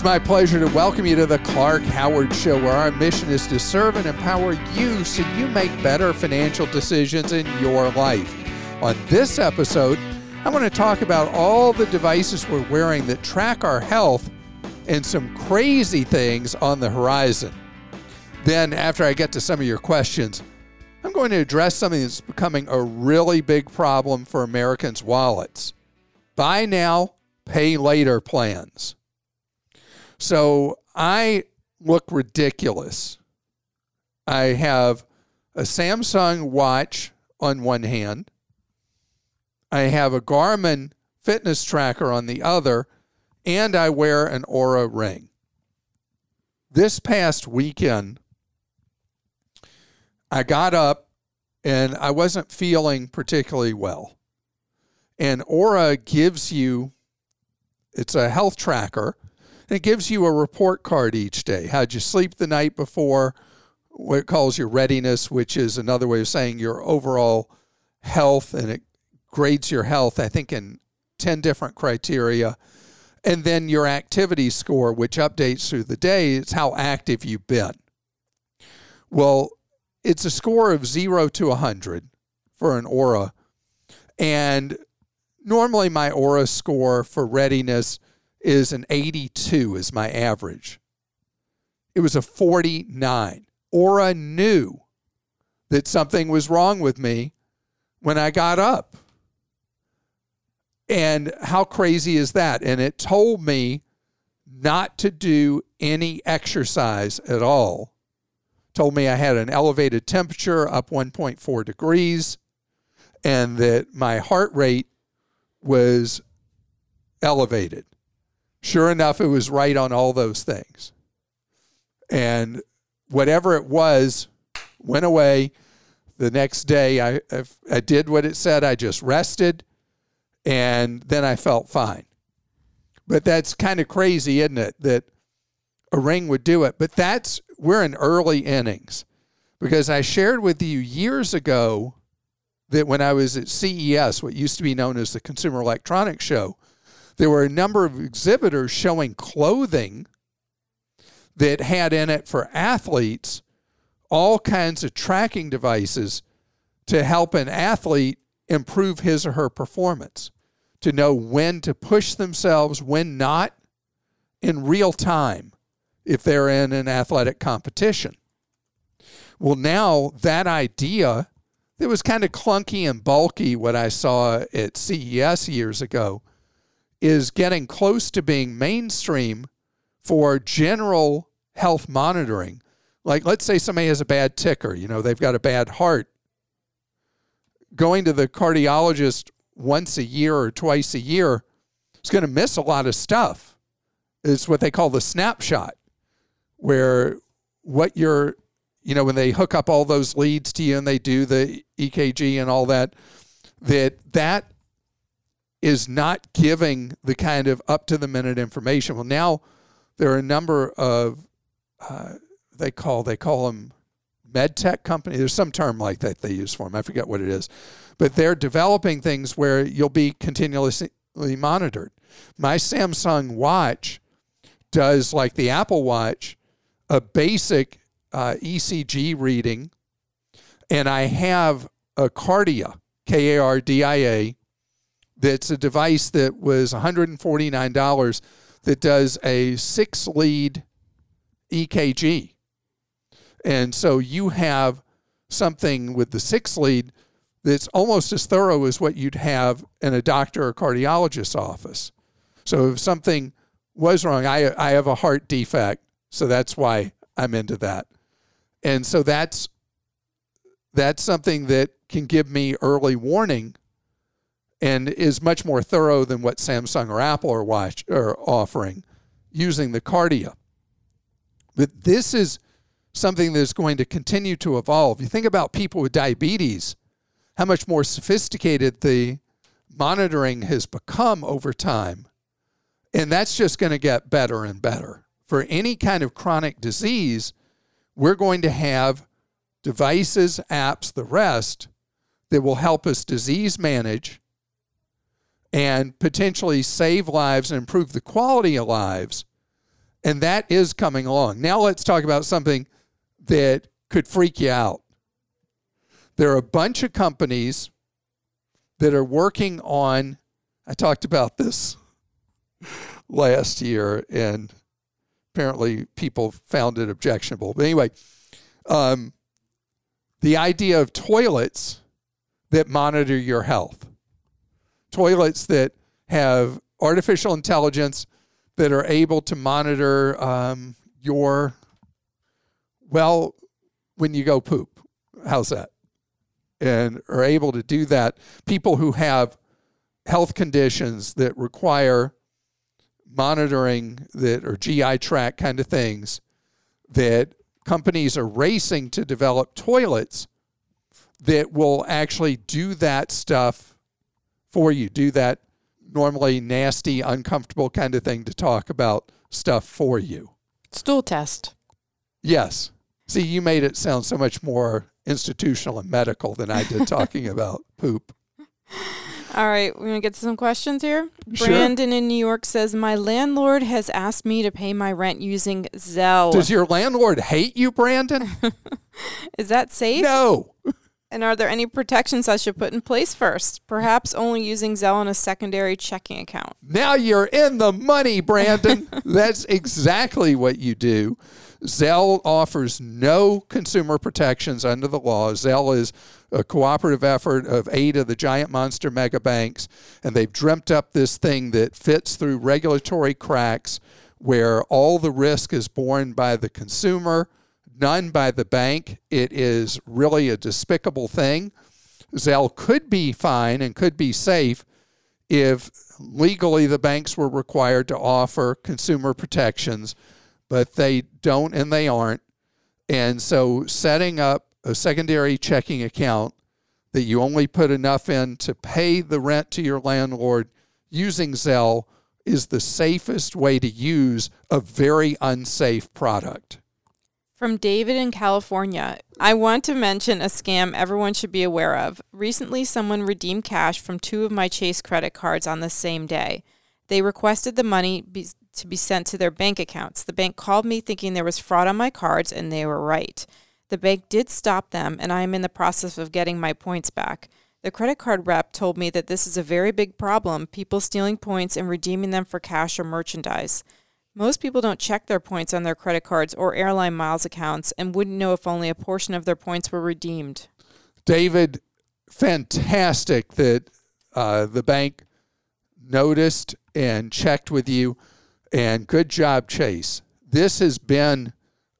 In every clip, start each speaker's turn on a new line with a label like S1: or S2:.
S1: It's my pleasure to welcome you to the Clark Howard Show, where our mission is to serve and empower you so you make better financial decisions in your life. On this episode, I want to talk about all the devices we're wearing that track our health and some crazy things on the horizon. Then, after I get to some of your questions, I'm going to address something that's becoming a really big problem for Americans' wallets buy now, pay later plans. So I look ridiculous. I have a Samsung watch on one hand, I have a Garmin fitness tracker on the other, and I wear an Oura ring. This past weekend, I got up and I wasn't feeling particularly well. And Oura gives you, it's a health tracker and it gives you a report card each day. How'd you sleep the night before? What it calls your readiness, which is another way of saying your overall health, and it grades your health, I think, in 10 different criteria. And then your activity score, which updates through the day, it's how active you've been. Well, it's a score of zero to 100 for an Oura. And normally my Oura score for readiness is an 82 is my average. It was a 49. Oura knew that something was wrong with me when I got up. And how crazy is that? And it told me not to do any exercise at all. Told me I had an elevated temperature up 1.4 degrees and that my heart rate was elevated. Sure enough, it was right on all those things. And whatever it was went away. The next day, I, I did what it said. I just rested, and then I felt fine. But that's kind of crazy, isn't it? That a ring would do it. But that's, we're in early innings because I shared with you years ago that when I was at CES, what used to be known as the Consumer Electronics Show, there were a number of exhibitors showing clothing that had in it for athletes all kinds of tracking devices to help an athlete improve his or her performance, to know when to push themselves, when not, in real time if they're in an athletic competition. Well, now that idea that was kind of clunky and bulky, what I saw at CES years ago, is getting close to being mainstream for general health monitoring. Like, let's say somebody has a bad ticker, you know, they've got a bad heart. Going to the cardiologist once a year or twice a year is going to miss a lot of stuff. It's what they call the snapshot, where what you're, you know, when they hook up all those leads to you and they do the EKG and all that, that that is not giving the kind of up to the minute information. Well, now there are a number of uh, they call they call them med tech company. There's some term like that they use for them. I forget what it is, but they're developing things where you'll be continuously monitored. My Samsung watch does like the Apple Watch, a basic uh, ECG reading, and I have a Kardia, K A R D I A that's a device that was $149 that does a six lead EKG. And so you have something with the six lead that's almost as thorough as what you'd have in a doctor or cardiologist's office. So if something was wrong, I, I have a heart defect, so that's why I'm into that. And so that's that's something that can give me early warning and is much more thorough than what Samsung or Apple are, watch, offering using the Kardia. But this is something that's going to continue to evolve. You think about people with diabetes, how much more sophisticated the monitoring has become over time. And that's just going to get better and better. For any kind of chronic disease, we're going to have devices, apps, the rest that will help us disease manage and potentially save lives and improve the quality of lives. And that is coming along. Now let's talk about something that could freak you out. There are a bunch of companies that are working on, I talked about this last year, and apparently people found it objectionable. But anyway, um, the idea of toilets that monitor your health, toilets that have artificial intelligence that are able to monitor um, your, well, when you go poop. How's that? And are able to do that. People who have health conditions that require monitoring that or GI tract kind of things that companies are racing to develop toilets that will actually do that stuff for you, do that normally nasty, uncomfortable kind of thing to talk about stuff for you.
S2: Stool test.
S1: Yes. See, you made it sound so much more institutional and medical than I did talking about poop.
S2: All right, we're gonna get to some questions here.
S1: Sure.
S2: Brandon in New York says, "My landlord has asked me to pay my rent using Zelle.
S1: Does your landlord hate you, Brandon?
S2: Is that safe?
S1: no.
S2: And are there any protections I should put in place first? Perhaps only using Zelle in a secondary checking account.
S1: Now you're in the money, Brandon. That's exactly what you do. Zelle offers no consumer protections under the law. Zelle is a cooperative effort of eight of the giant monster mega banks, and they've dreamt up this thing that fits through regulatory cracks where all the risk is borne by the consumer, none by the bank. It is really a despicable thing. Zelle could be fine and could be safe if legally the banks were required to offer consumer protections, but they don't and they aren't. And so setting up a secondary checking account that you only put enough in to pay the rent to your landlord using Zelle is the safest way to use a very unsafe product.
S2: From David in California, I want to mention a scam everyone should be aware of. Recently, someone redeemed cash from two of my Chase credit cards on the same day. They requested the money be, to be sent to their bank accounts. The bank called me thinking there was fraud on my cards, and they were right. The bank did stop them, and I am in the process of getting my points back. The credit card rep told me that this is a very big problem people stealing points and redeeming them for cash or merchandise. Most people don't check their points on their credit cards or airline miles accounts and wouldn't know if only a portion of their points were redeemed.
S1: David, fantastic that uh, the bank noticed and checked with you, and good job, Chase. This has been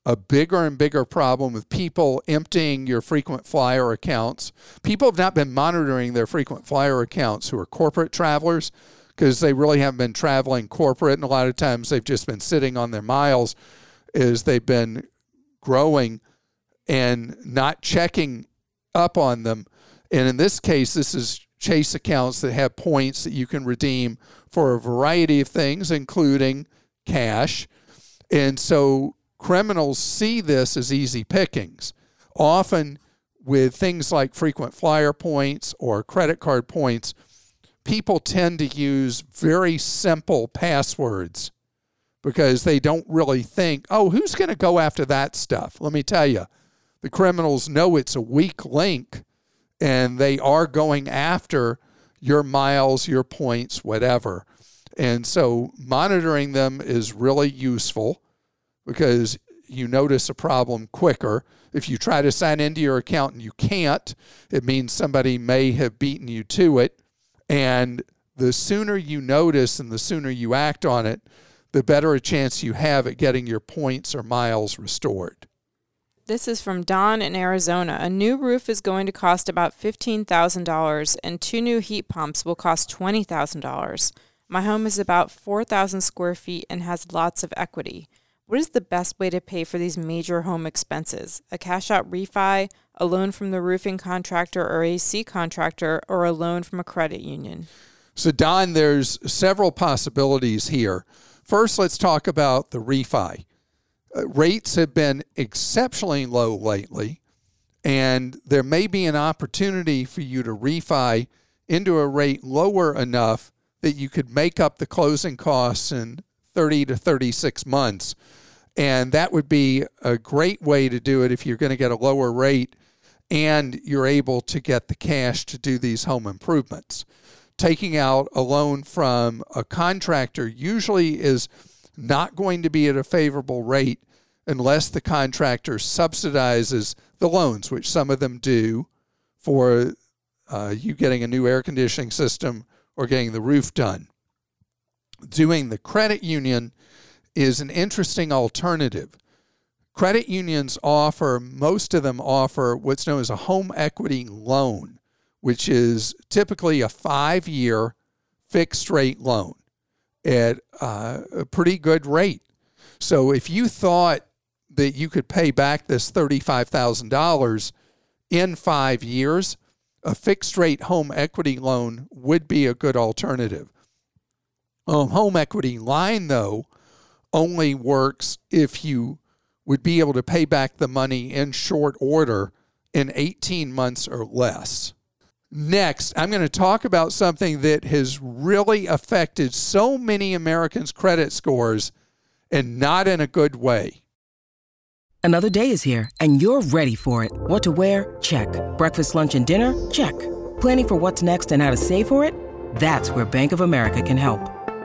S1: a bigger and bigger problem with people emptying your frequent flyer accounts. People have not been monitoring their frequent flyer accounts who are corporate travelers because they really haven't been traveling corporate, and a lot of times they've just been sitting on their miles as they've been growing and not checking up on them. And in this case, this is Chase accounts that have points that you can redeem for a variety of things, including cash. And so criminals see this as easy pickings. Often, with things like frequent flyer points or credit card points, people tend to use very simple passwords because they don't really think, oh, who's going to go after that stuff? Let me tell you, the criminals know it's a weak link and they are going after your miles, your points, whatever. And so monitoring them is really useful because you notice a problem quicker. If you try to sign into your account and you can't, it means somebody may have beaten you to it. And the sooner you notice and the sooner you act on it, the better a chance you have at getting your points or miles restored.
S2: This is from Don in Arizona. A new roof is going to cost about $15,000 and two new heat pumps will cost $20,000. My home is about 4,000 square feet and has lots of equity. What is the best way to pay for these major home expenses? A cash out refi, a loan from the roofing contractor or AC contractor, or a loan from a credit union?
S1: So, Don, there's several possibilities here. First, let's talk about the refi. Uh, rates have been exceptionally low lately, and there may be an opportunity for you to refi into a rate lower enough that you could make up the closing costs in 30 to 36 months. And that would be a great way to do it if you're going to get a lower rate and you're able to get the cash to do these home improvements. Taking out a loan from a contractor usually is not going to be at a favorable rate unless the contractor subsidizes the loans, which some of them do for uh, you getting a new air conditioning system or getting the roof done. Doing the credit union is an interesting alternative. Credit unions offer, most of them offer what's known as a home equity loan, which is typically a five year fixed rate loan at uh, a pretty good rate. So if you thought that you could pay back this $35,000 in five years, a fixed rate home equity loan would be a good alternative. A home equity line, though, only works if you would be able to pay back the money in short order in 18 months or less. Next, I'm going to talk about something that has really affected so many Americans' credit scores and not in a good way.
S3: Another day is here and you're ready for it. What to wear? Check. Breakfast, lunch, and dinner? Check. Planning for what's next and how to save for it? That's where Bank of America can help.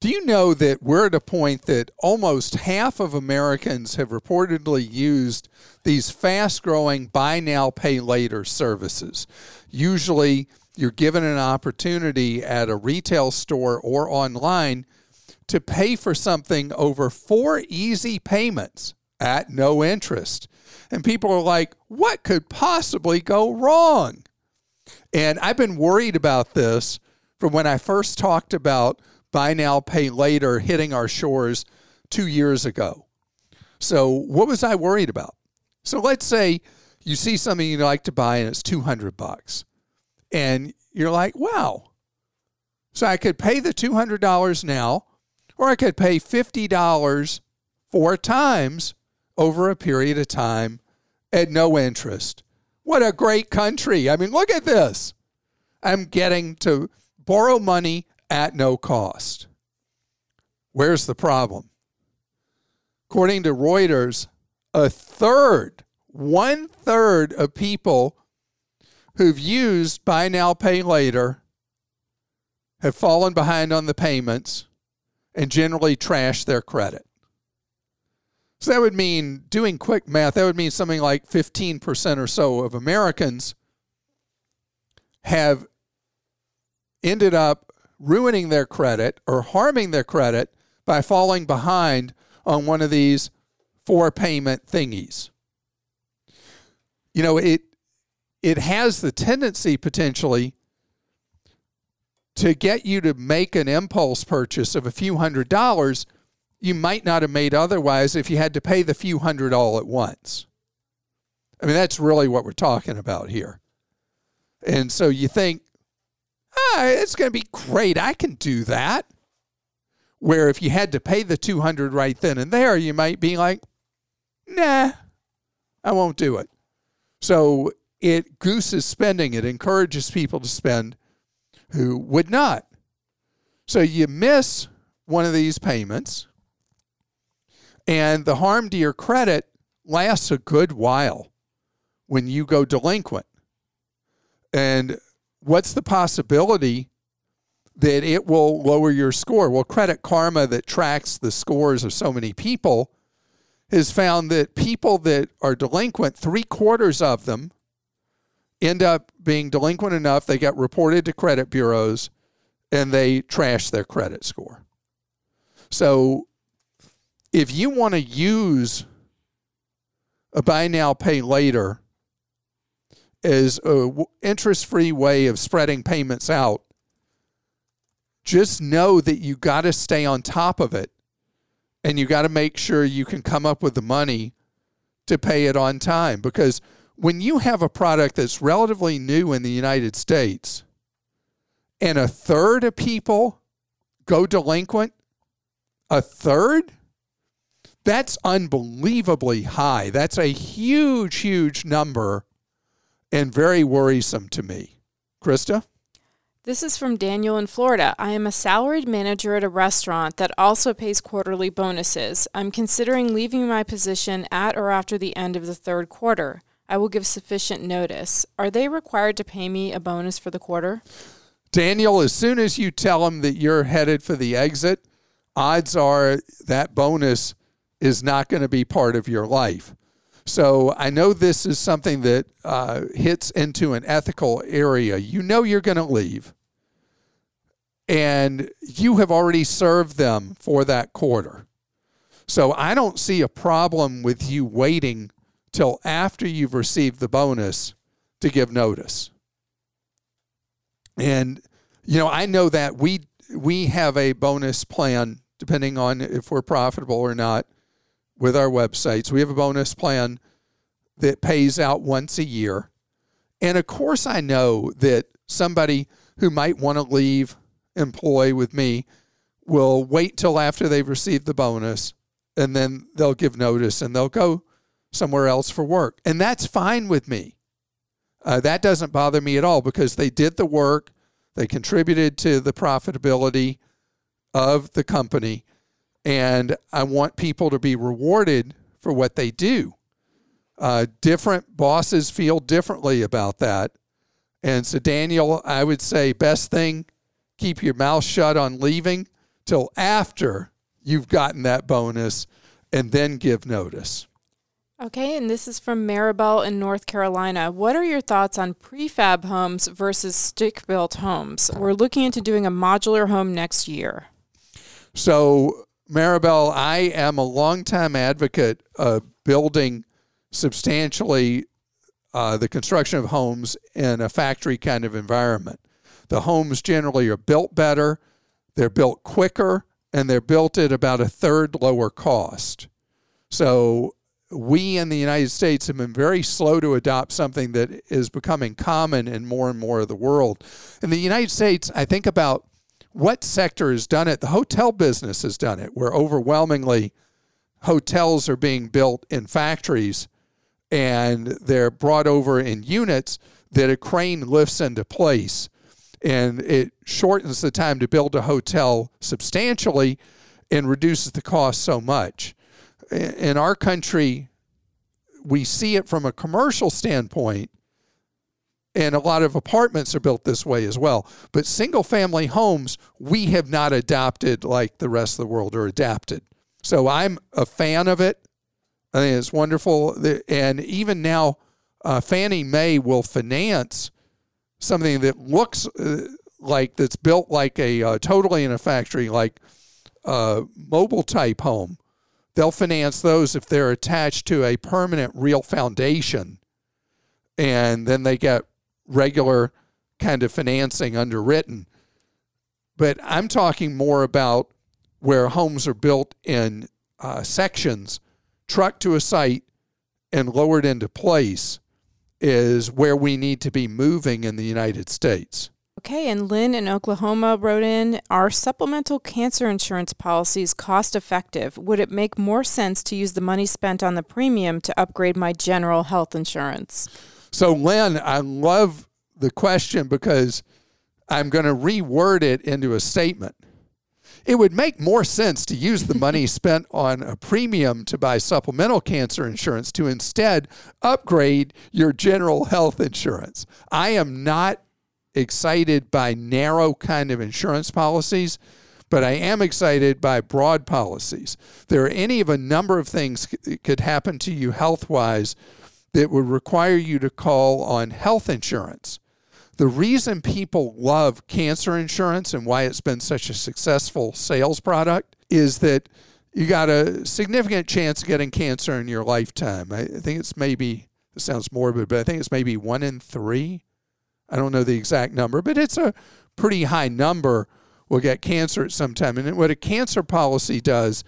S1: Do you know that we're at a point that almost half of Americans have reportedly used these fast growing buy now, pay later services? Usually, you're given an opportunity at a retail store or online to pay for something over four easy payments at no interest. And people are like, what could possibly go wrong? And I've been worried about this from when I first talked about buy now, pay later hitting our shores two years ago. So, what was I worried about? So, let's say you see something you like to buy and it's 200 bucks. And you're like, wow. So, I could pay the $200 now, or I could pay $50 four times over a period of time at no interest. What a great country. I mean, look at this. I'm getting to borrow money at no cost. Where's the problem? According to Reuters, a third, one third of people who've used buy now, pay later have fallen behind on the payments and generally trash their credit. So that would mean, doing quick math, that would mean something like 15% or so of Americans have ended up ruining their credit or harming their credit by falling behind on one of these four payment thingies. You know, it it has the tendency potentially to get you to make an impulse purchase of a few hundred dollars you might not have made otherwise if you had to pay the few hundred all at once. I mean, that's really what we're talking about here. And so you think, ah, it's going to be great. I can do that. Where if you had to pay the 200 right then and there, you might be like, nah, I won't do it. So it gooses spending. It encourages people to spend who would not. So you miss one of these payments, and the harm to your credit lasts a good while when you go delinquent. And what's the possibility that it will lower your score? Well, Credit Karma, that tracks the scores of so many people, has found that people that are delinquent, three quarters of them end up being delinquent enough, they get reported to credit bureaus and they trash their credit score. So if you want to use a buy now, pay later as a interest free way of spreading payments out, just know that you got to stay on top of it and you got to make sure you can come up with the money to pay it on time because when you have a product that's relatively new in the United States and a third of people go delinquent, a third, that's unbelievably high. That's a huge, huge number and very worrisome to me. Krista?
S2: This is from Daniel in Florida. I am a salaried manager at a restaurant that also pays quarterly bonuses. I'm considering leaving my position at or after the end of the third quarter. I will give sufficient notice. Are they required to pay me a bonus for the quarter?
S1: Daniel, as soon as you tell them that you're headed for the exit, odds are that bonus is not going to be part of your life. So I know this is something that uh, hits into an ethical area. You know you're going to leave, and you have already served them for that quarter. So I don't see a problem with you waiting till after you've received the bonus to give notice. And you know, I know that we we have a bonus plan depending on if we're profitable or not with our websites. We have a bonus plan that pays out once a year. And of course I know that somebody who might want to leave employ with me will wait till after they've received the bonus and then they'll give notice and they'll go somewhere else for work. And that's fine with me. Uh, that doesn't bother me at all because they did the work, they contributed to the profitability of the company, and I want people to be rewarded for what they do. Uh, different bosses feel differently about that. And so, Daniel, I would say best thing keep your mouth shut on leaving till after you've gotten that bonus and then give notice.
S2: Okay, and this is from Maribel in North Carolina. What are your thoughts on prefab homes versus stick built homes? We're looking into doing a modular home next year.
S1: So, Maribel, I am a longtime advocate of building substantially uh, the construction of homes in a factory kind of environment. The homes generally are built better, they're built quicker, and they're built at about a third lower cost. So, we in the United States have been very slow to adopt something that is becoming common in more and more of the world. In the United States, I think about what sector has done it. The hotel business has done it, where overwhelmingly hotels are being built in factories and they're brought over in units that a crane lifts into place. And it shortens the time to build a hotel substantially and reduces the cost so much in our country, we see it from a commercial standpoint, and a lot of apartments are built this way as well. But single family homes, we have not adopted like the rest of the world are adapted. So I'm a fan of it. I think it's wonderful. And even now, uh, Fannie Mae will finance something that looks uh, like that's built like a uh, totally in a factory, like a mobile type home they'll finance those if they're attached to a permanent real foundation and then they get regular kind of financing underwritten but i'm talking more about where homes are built in uh, sections trucked to a site and lowered into place is where we need to be moving in the united states
S2: Okay, and Lynn in Oklahoma wrote in Are supplemental cancer insurance policies cost effective? Would it make more sense to use the money spent on the premium to upgrade my general health insurance?
S1: So, Lynn, I love the question because I'm going to reword it into a statement. It would make more sense to use the money spent on a premium to buy supplemental cancer insurance to instead upgrade your general health insurance. I am not excited by narrow kind of insurance policies, but I am excited by broad policies. There are any of a number of things that could happen to you health wise that would require you to call on health insurance. The reason people love cancer insurance and why it's been such a successful sales product is that you got a significant chance of getting cancer in your lifetime. I think it's maybe, it sounds morbid, but I think it's maybe one in three I don't know the exact number, but it's a pretty high number will get cancer at some time. And what a cancer policy does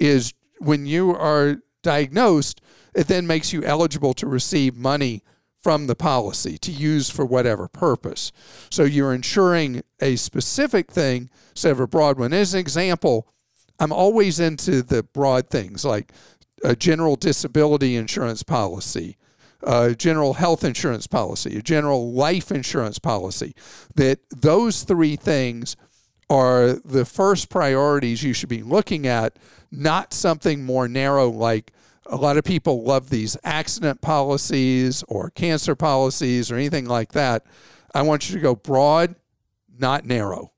S1: is when you are diagnosed, it then makes you eligible to receive money from the policy to use for whatever purpose. So you're insuring a specific thing instead of a broad one. As an example, I'm always into the broad things like a general disability insurance policy, a general health insurance policy, a general life insurance policy, that those three things are the first priorities you should be looking at, not something more narrow like a lot of people love these accident policies or cancer policies or anything like that. I want you to go broad, not narrow.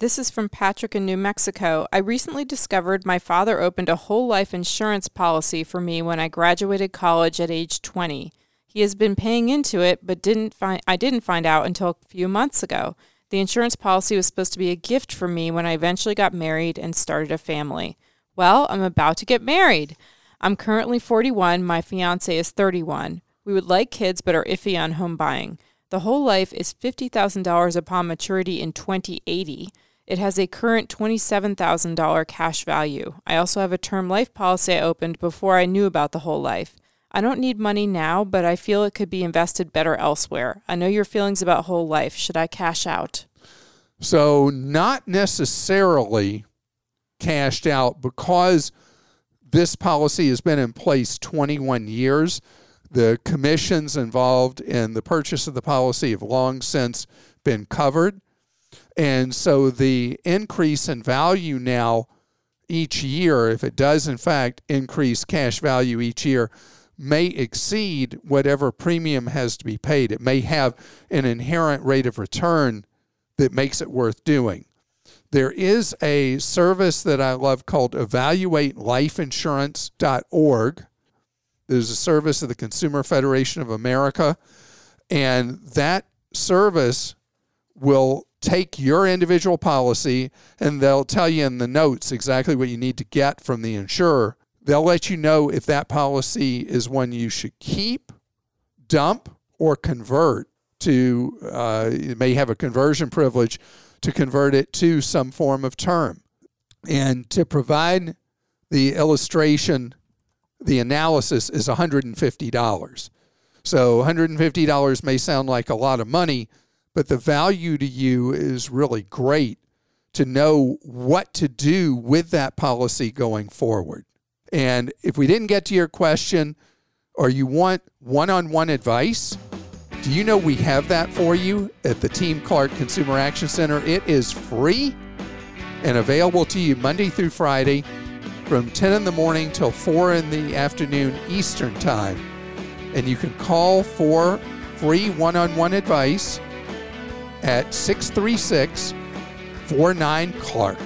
S2: This is from Patrick in New Mexico. I recently discovered my father opened a whole life insurance policy for me when I graduated college at age 20. He has been paying into it, but didn't find I didn't find out until a few months ago. The insurance policy was supposed to be a gift for me when I eventually got married and started a family. Well, I'm about to get married. I'm currently 41, my fiance is 31. We would like kids but are iffy on home buying. The whole life is $50,000 upon maturity in 2080. It has a current $27,000 cash value. I also have a term life policy I opened before I knew about the whole life. I don't need money now, but I feel it could be invested better elsewhere. I know your feelings about whole life. Should I cash out?
S1: So, not necessarily cashed out because this policy has been in place 21 years. The commissions involved in the purchase of the policy have long since been covered. And so the increase in value now each year, if it does in fact increase cash value each year, may exceed whatever premium has to be paid. It may have an inherent rate of return that makes it worth doing. There is a service that I love called evaluatelifeinsurance.org. There's a service of the Consumer Federation of America, and that service will take your individual policy and they'll tell you in the notes exactly what you need to get from the insurer. They'll let you know if that policy is one you should keep, dump, or convert to, uh, you may have a conversion privilege to convert it to some form of term. And to provide the illustration, the analysis is $150. So $150 may sound like a lot of money, but the value to you is really great to know what to do with that policy going forward. And if we didn't get to your question or you want one on one advice, do you know we have that for you at the Team Clark Consumer Action Center? It is free and available to you Monday through Friday from 10 in the morning till 4 in the afternoon Eastern Time. And you can call for free one on one advice at 636 49 Clark.